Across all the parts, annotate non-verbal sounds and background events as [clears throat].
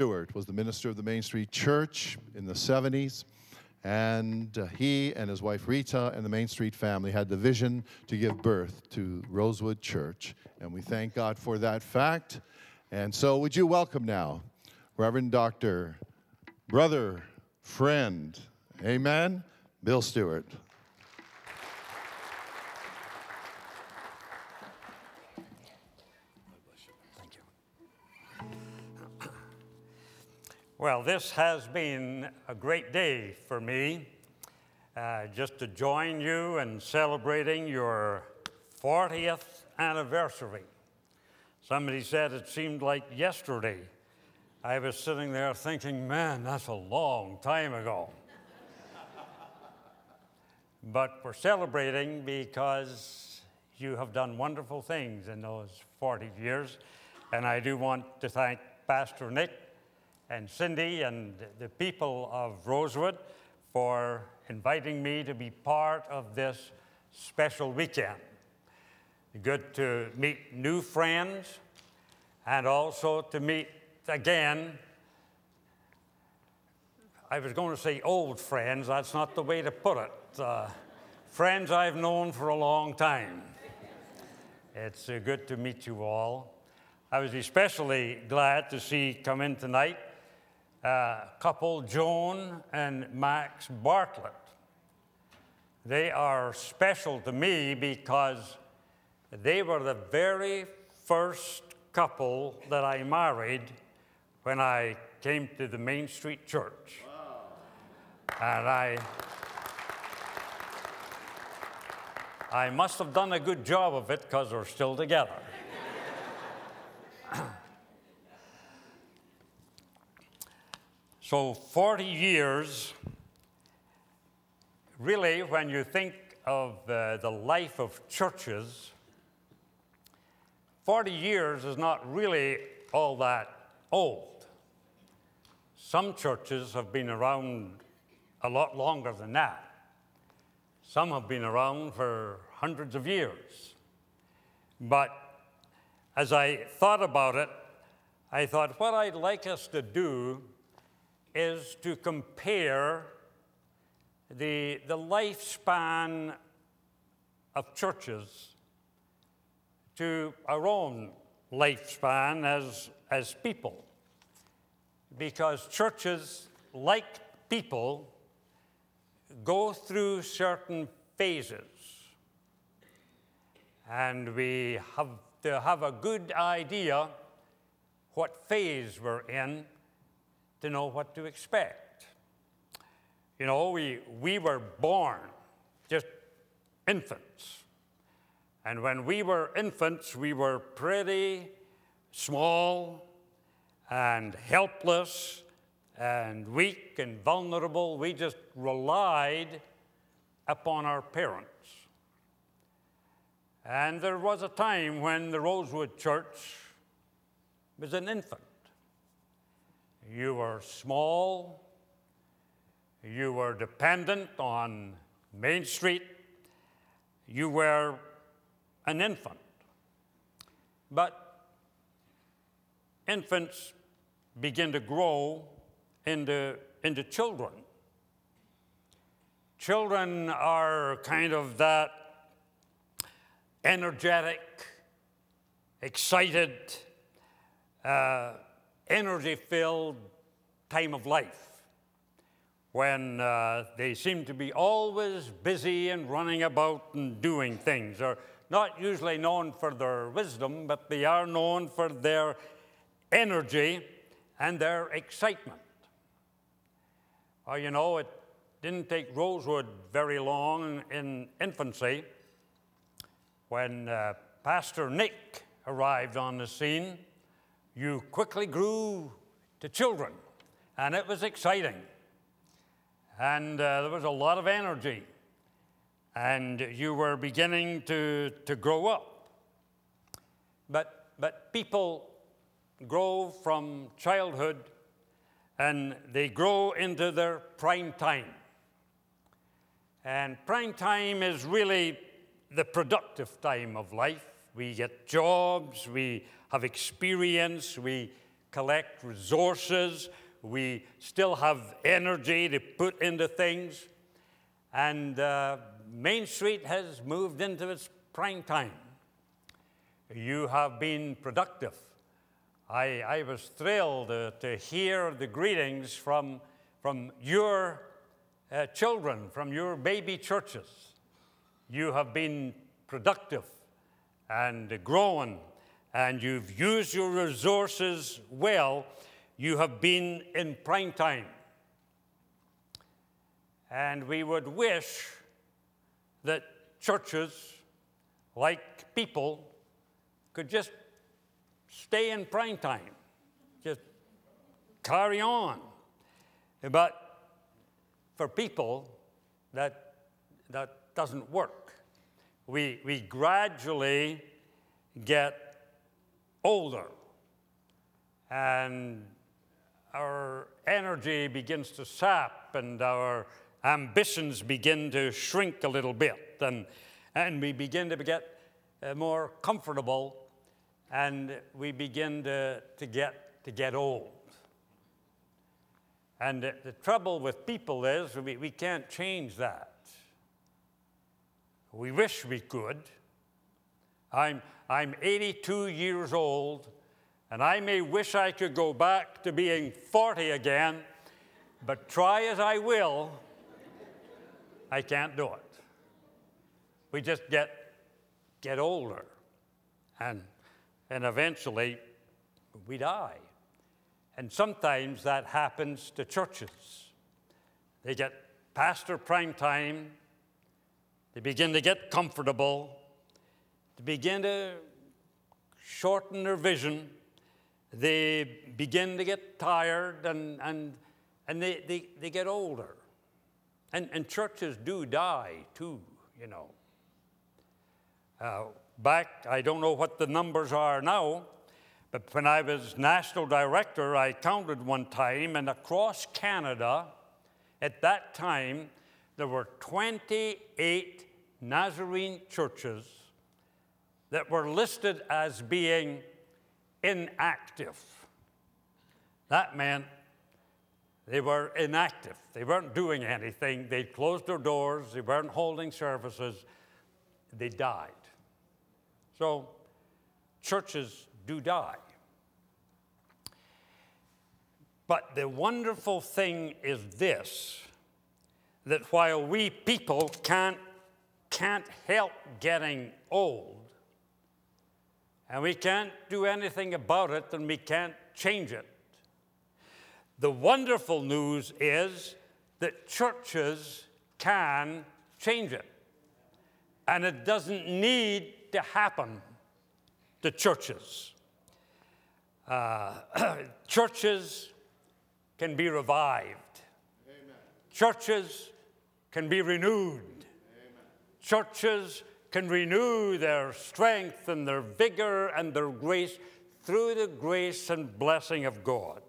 Stewart was the minister of the Main Street Church in the 70s. And uh, he and his wife Rita and the Main Street family had the vision to give birth to Rosewood Church. And we thank God for that fact. And so, would you welcome now Reverend Dr. Brother, friend, amen, Bill Stewart. Well, this has been a great day for me, uh, just to join you in celebrating your 40th anniversary. Somebody said it seemed like yesterday. I was sitting there thinking, man, that's a long time ago. [laughs] but we're celebrating because you have done wonderful things in those 40 years. And I do want to thank Pastor Nick and Cindy and the people of Rosewood for inviting me to be part of this special weekend. Good to meet new friends and also to meet again. I was going to say old friends, that's not the way to put it. Uh, friends I've known for a long time. It's uh, good to meet you all. I was especially glad to see come in tonight uh, couple, Joan and Max Bartlett. They are special to me because they were the very first couple that I married when I came to the Main Street Church. Wow. And I, I must have done a good job of it because we're still together. [laughs] So 40 years, really, when you think of uh, the life of churches, 40 years is not really all that old. Some churches have been around a lot longer than that. Some have been around for hundreds of years. But as I thought about it, I thought what I'd like us to do is to compare the, the lifespan of churches to our own lifespan as, as people. Because churches, like people, go through certain phases. And we have to have a good idea what phase we're in to know what to expect. You know, we, we were born just infants. And when we were infants, we were pretty small and helpless and weak and vulnerable. We just relied upon our parents. And there was a time when the Rosewood Church was an infant. Were small. You were dependent on Main Street. You were an infant. But infants begin to grow into, into children. Children are kind of that energetic, excited, uh, energy filled time of life when uh, they seem to be always busy and running about and doing things. They're not usually known for their wisdom, but they are known for their energy and their excitement. Well, you know, it didn't take Rosewood very long in infancy when uh, Pastor Nick arrived on the scene you quickly grew to children, and it was exciting. And uh, there was a lot of energy, and you were beginning to, to grow up. But, but people grow from childhood and they grow into their prime time. And prime time is really the productive time of life. We get jobs, we have experience, we collect resources. We still have energy to put into things. And uh, Main Street has moved into its prime time. You have been productive. I, I was thrilled to, to hear the greetings from, from your uh, children, from your baby churches. You have been productive and growing, and you've used your resources well. You have been in prime time. And we would wish that churches, like people, could just stay in prime time, just carry on. But for people, that, that doesn't work. We, we gradually get older and our energy begins to sap and our ambitions begin to shrink a little bit and, and we begin to get uh, more comfortable and we begin to, to, get, to get old. And the, trouble with people is we, we can't change that. We wish we could. I'm, I'm 82 years old, and I may wish I could go back to being 40 again, but try as I will, I can't do it. We just get, get older, and, and eventually we die. And sometimes that happens to churches. They get past their prime time, they begin to get comfortable, they begin to shorten their vision, they begin to get tired, and, and, and they, they, they get older. And, and churches do die too, you know. Uh, back, I don't know what the numbers are now, but when I was national director, I counted one time, and across Canada, at that time, there were 28 Nazarene churches that were listed as being inactive. That meant they were inactive. They weren't doing anything. They'd closed their doors. They weren't holding services. They died. So, churches do die. But the wonderful thing is this that while we people can't, can't help getting old, and we can't do anything about it, and we can't change it, the wonderful news is that churches can change it. And it doesn't need to happen to churches. Uh, [clears throat] churches can be revived, Amen. churches can be renewed, Amen. churches can renew their strength and their vigor and their grace through the grace and blessing of God.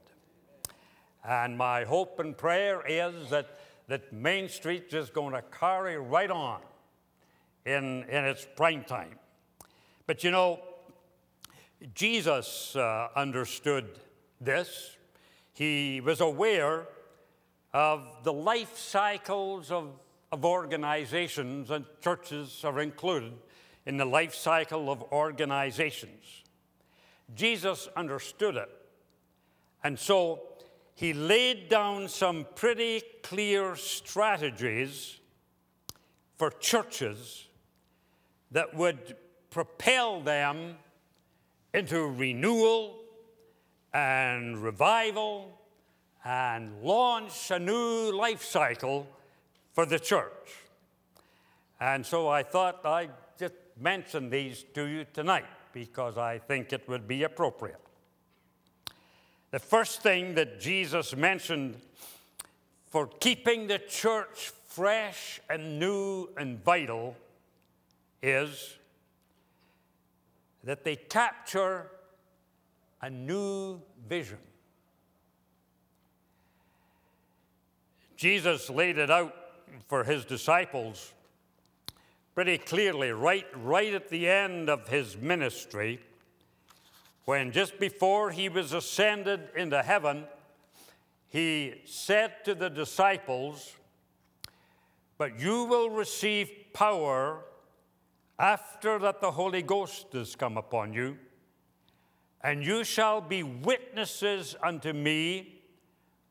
And my hope and prayer is that, that Main Street is going to carry right on in, in its prime time. But you know, Jesus uh, understood this. He was aware of the life cycles of, of organizations, and churches are included in the life cycle of organizations. Jesus understood it. And so he laid down some pretty clear strategies for churches that would propel them into renewal and revival and launch a new life cycle for the church. And so I thought I'd just mention these to you tonight because I think it would be appropriate. The first thing that Jesus mentioned for keeping the church fresh and new and vital is that they capture a new vision. Jesus laid it out for his disciples pretty clearly, right, right at the end of his ministry when just before he was ascended into heaven, he said to the disciples, But you will receive power after that the Holy Ghost has come upon you, and you shall be witnesses unto me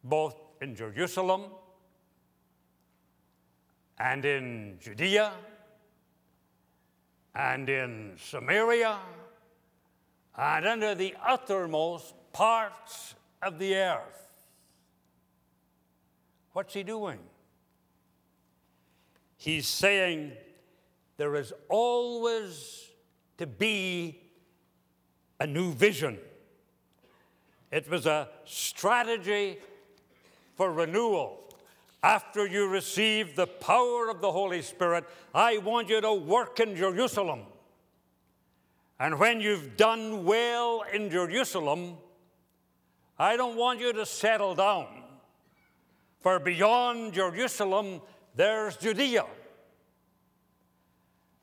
both in Jerusalem and in Judea and in Samaria and under the uttermost parts of the earth. What's he doing? He's saying there is always to be a new vision. It was a strategy for renewal. After you receive the power of the Holy Spirit, I want you to work in Jerusalem. And when you've done well in Jerusalem, I don't want you to settle down. For beyond Jerusalem, there's Judea.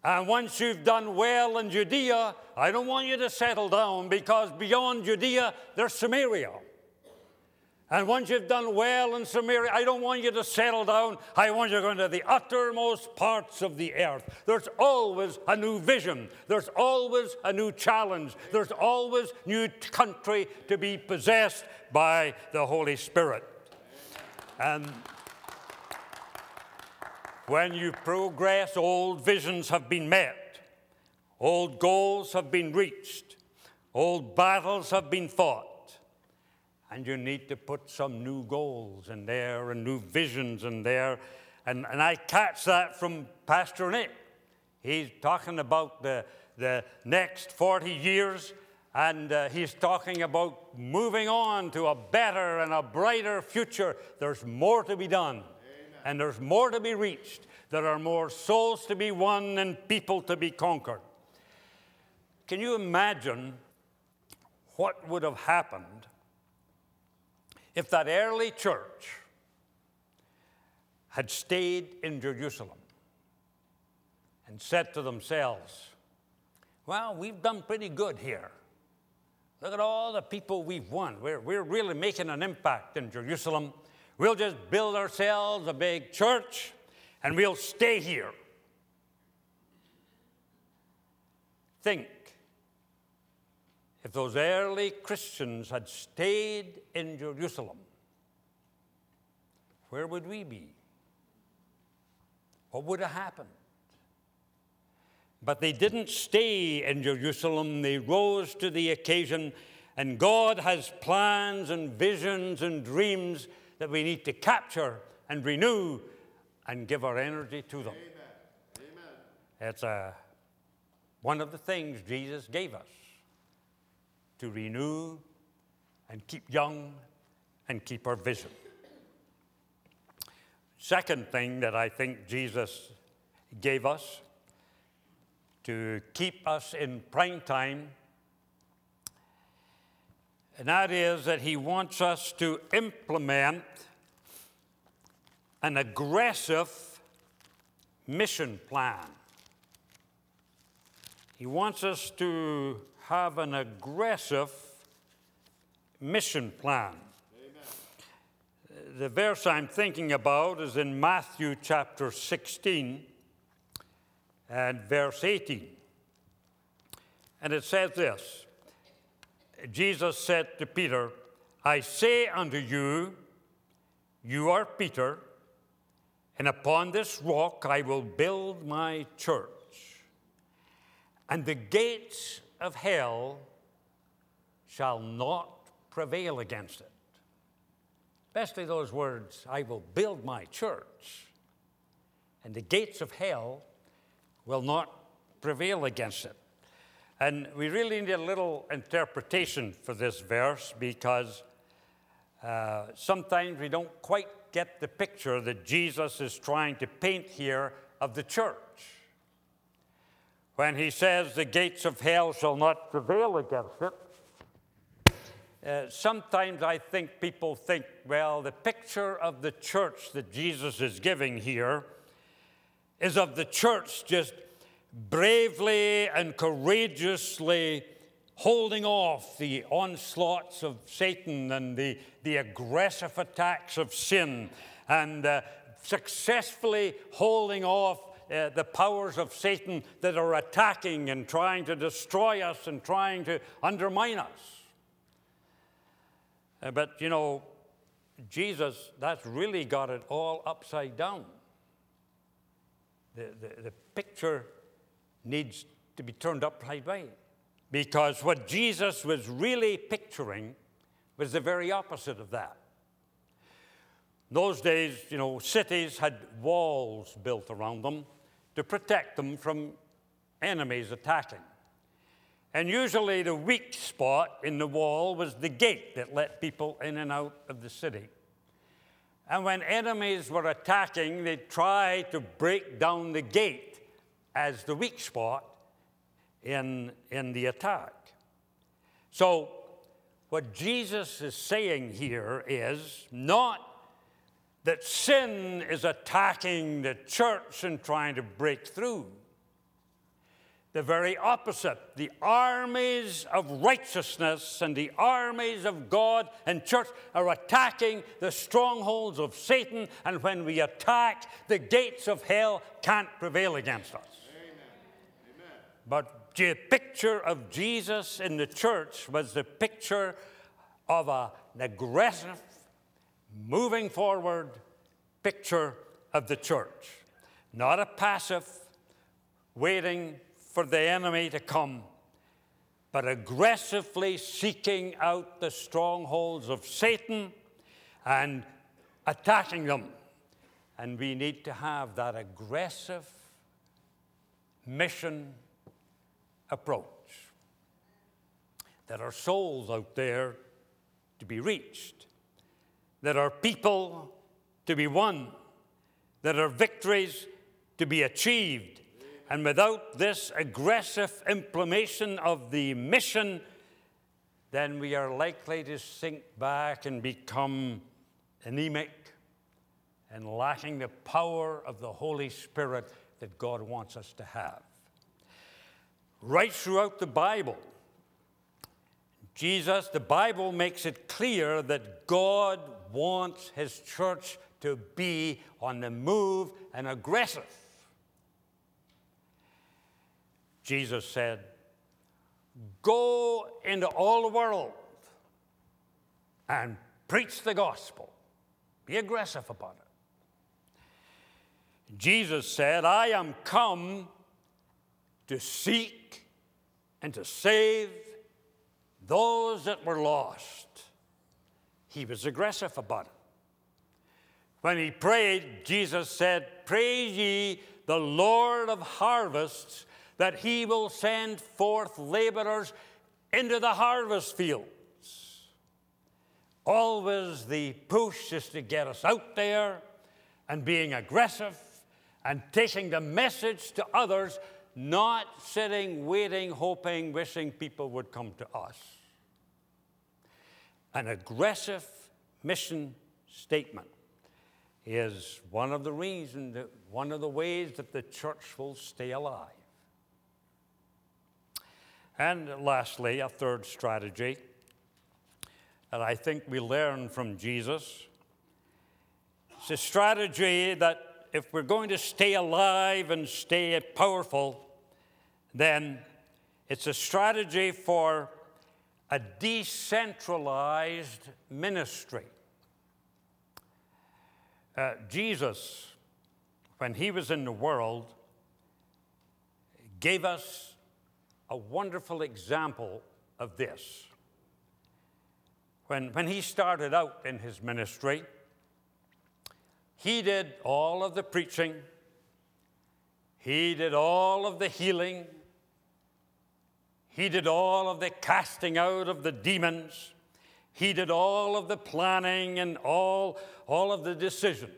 And once you've done well in Judea, I don't want you to settle down because beyond Judea, there's Samaria. And once you've done well in Samaria, I don't want you to settle down. I want you to go into the uttermost parts of the earth. There's always a new vision. There's always a new challenge. There's always new country to be possessed by the Holy Spirit. And when you progress, old visions have been met, old goals have been reached, old battles have been fought and you need to put some new goals in there and new visions in there. And, and I catch that from Pastor Nick. He's talking about the, the next 40 years, and uh, he's talking about moving on to a better and a brighter future. There's more to be done, Amen. and there's more to be reached. There are more souls to be won and people to be conquered. Can you imagine what would have happened if that early church had stayed in Jerusalem and said to themselves, Well, we've done pretty good here. Look at all the people we've won. We're, we're really making an impact in Jerusalem. We'll just build ourselves a big church and we'll stay here. Think if those early Christians had stayed in Jerusalem, where would we be? What would have happened? But they didn't stay in Jerusalem, they rose to the occasion, and God has plans and visions and dreams that we need to capture and renew and give our energy to them. Amen. Amen. It's a, uh, one of the things Jesus gave us to renew and keep young and keep our vision. Second thing that I think Jesus gave us to keep us in prime time, and that is that he wants us to implement an aggressive mission plan. He wants us to have an aggressive mission plan. Amen. The verse I'm thinking about is in Matthew chapter 16 and verse 18. And it says this Jesus said to Peter, I say unto you, you are Peter, and upon this rock I will build my church. And the gates of hell shall not prevail against it. Especially those words, I will build my church, and the gates of hell will not prevail against it. And we really need a little interpretation for this verse because uh, sometimes we don't quite get the picture that Jesus is trying to paint here of the church when he says the gates of hell shall not prevail against it. Uh, sometimes I think people think, well, the picture of the church that Jesus is giving here is of the church just bravely and courageously holding off the onslaughts of Satan and the, the aggressive attacks of sin and uh, successfully holding off uh, the powers of Satan that are attacking and trying to destroy us and trying to undermine us. Uh, but, you know, Jesus, that's really got it all upside down. The, the, the picture needs to be turned upside down because what Jesus was really picturing was the very opposite of that. those days, you know, cities had walls built around them to protect them from enemies attacking. And usually the weak spot in the wall was the gate that let people in and out of the city. And when enemies were attacking, they tried to break down the gate as the weak spot in, in the attack. So, what Jesus is saying here is not that sin is attacking the church and trying to break through. The very opposite. The armies of righteousness and the armies of God and church are attacking the strongholds of Satan, and when we attack, the gates of hell can't prevail against us. Amen. But the picture of Jesus in the church was the picture of an aggressive, moving forward picture of the church. Not a passive, waiting for the enemy to come, but aggressively seeking out the strongholds of Satan and attacking them. And we need to have that aggressive mission approach. There are souls out there to be reached. There are people to be won. There are victories to be achieved. And without this aggressive implementation of the mission, then we are likely to sink back and become anemic and lacking the power of the Holy Spirit that God wants us to have. Right throughout the Bible, Jesus, the Bible makes it clear that God wants his church to be on the move and aggressive. Jesus said, Go into all the world and preach the gospel. Be aggressive about it. Jesus said, I am come to seek and to save those that were lost. He was aggressive about it. When he prayed, Jesus said, Praise ye the Lord of harvests, that he will send forth laborers into the harvest fields. Always the push is to get us out there and being aggressive and taking the message to others, not sitting, waiting, hoping, wishing people would come to us. An aggressive mission statement is one of the reasons, one of the ways that the church will stay alive. And lastly, a third strategy that I think we learn from Jesus. It's a strategy that if we're going to stay alive and stay powerful, then it's a strategy for a decentralized ministry. Uh, Jesus, when he was in the world, gave us a wonderful example of this. When, when he started out in his ministry, he did all of the preaching, he did all of the healing, he did all of the casting out of the demons. He did all of the planning and all, all of the decisions.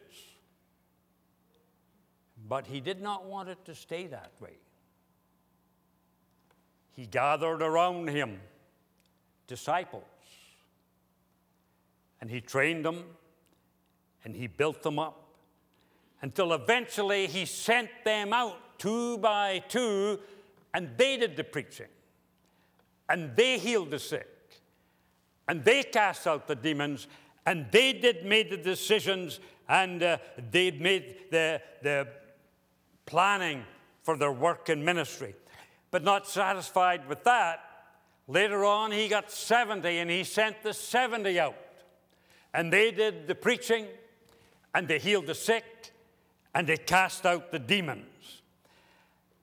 But he did not want it to stay that way. He gathered around him disciples and he trained them and he built them up until eventually he sent them out two by two and they did the preaching. And they healed the sick, and they cast out the demons, and they did made the decisions, and uh, they made the, the planning for their work and ministry. But not satisfied with that, later on he got 70 and he sent the 70 out. And they did the preaching, and they healed the sick, and they cast out the demons.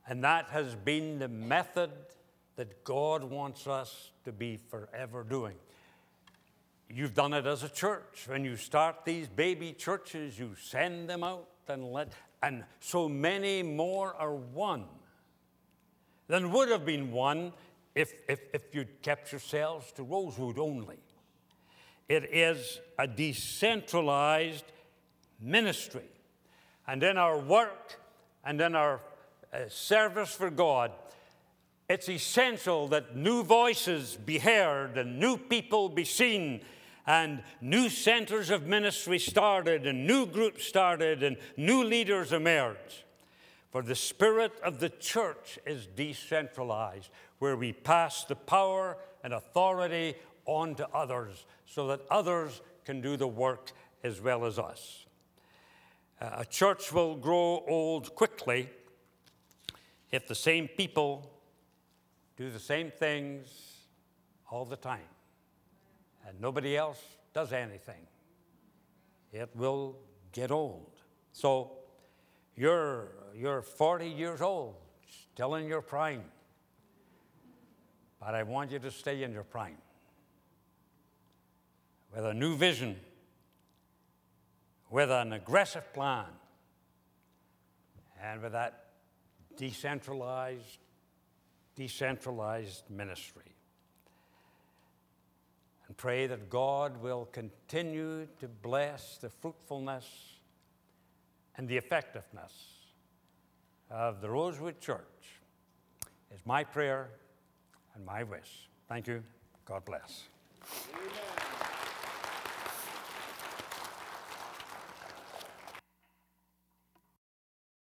And that has been the method that God wants us to be forever doing. You've done it as a church. When you start these baby churches, you send them out and let, and so many more are won than would have been won if, if, if you'd kept yourselves to Rosewood only. It is a decentralized ministry. And in our work and in our uh, service for God, it's essential that new voices be heard and new people be seen and new centers of ministry started and new groups started and new leaders emerged. For the spirit of the church is decentralized, where we pass the power and authority on to others so that others can do the work as well as us. Uh, a church will grow old quickly if the same people do the same things all the time and nobody else does anything. It will get old. So you're, you're 40 years old, still in your prime. But I want you to stay in your prime with a new vision, with an aggressive plan, and with that decentralized, decentralized ministry. And pray that God will continue to bless the fruitfulness and the effectiveness of the Rosewood Church. Is my prayer and my wish. Thank you. God bless. Amen.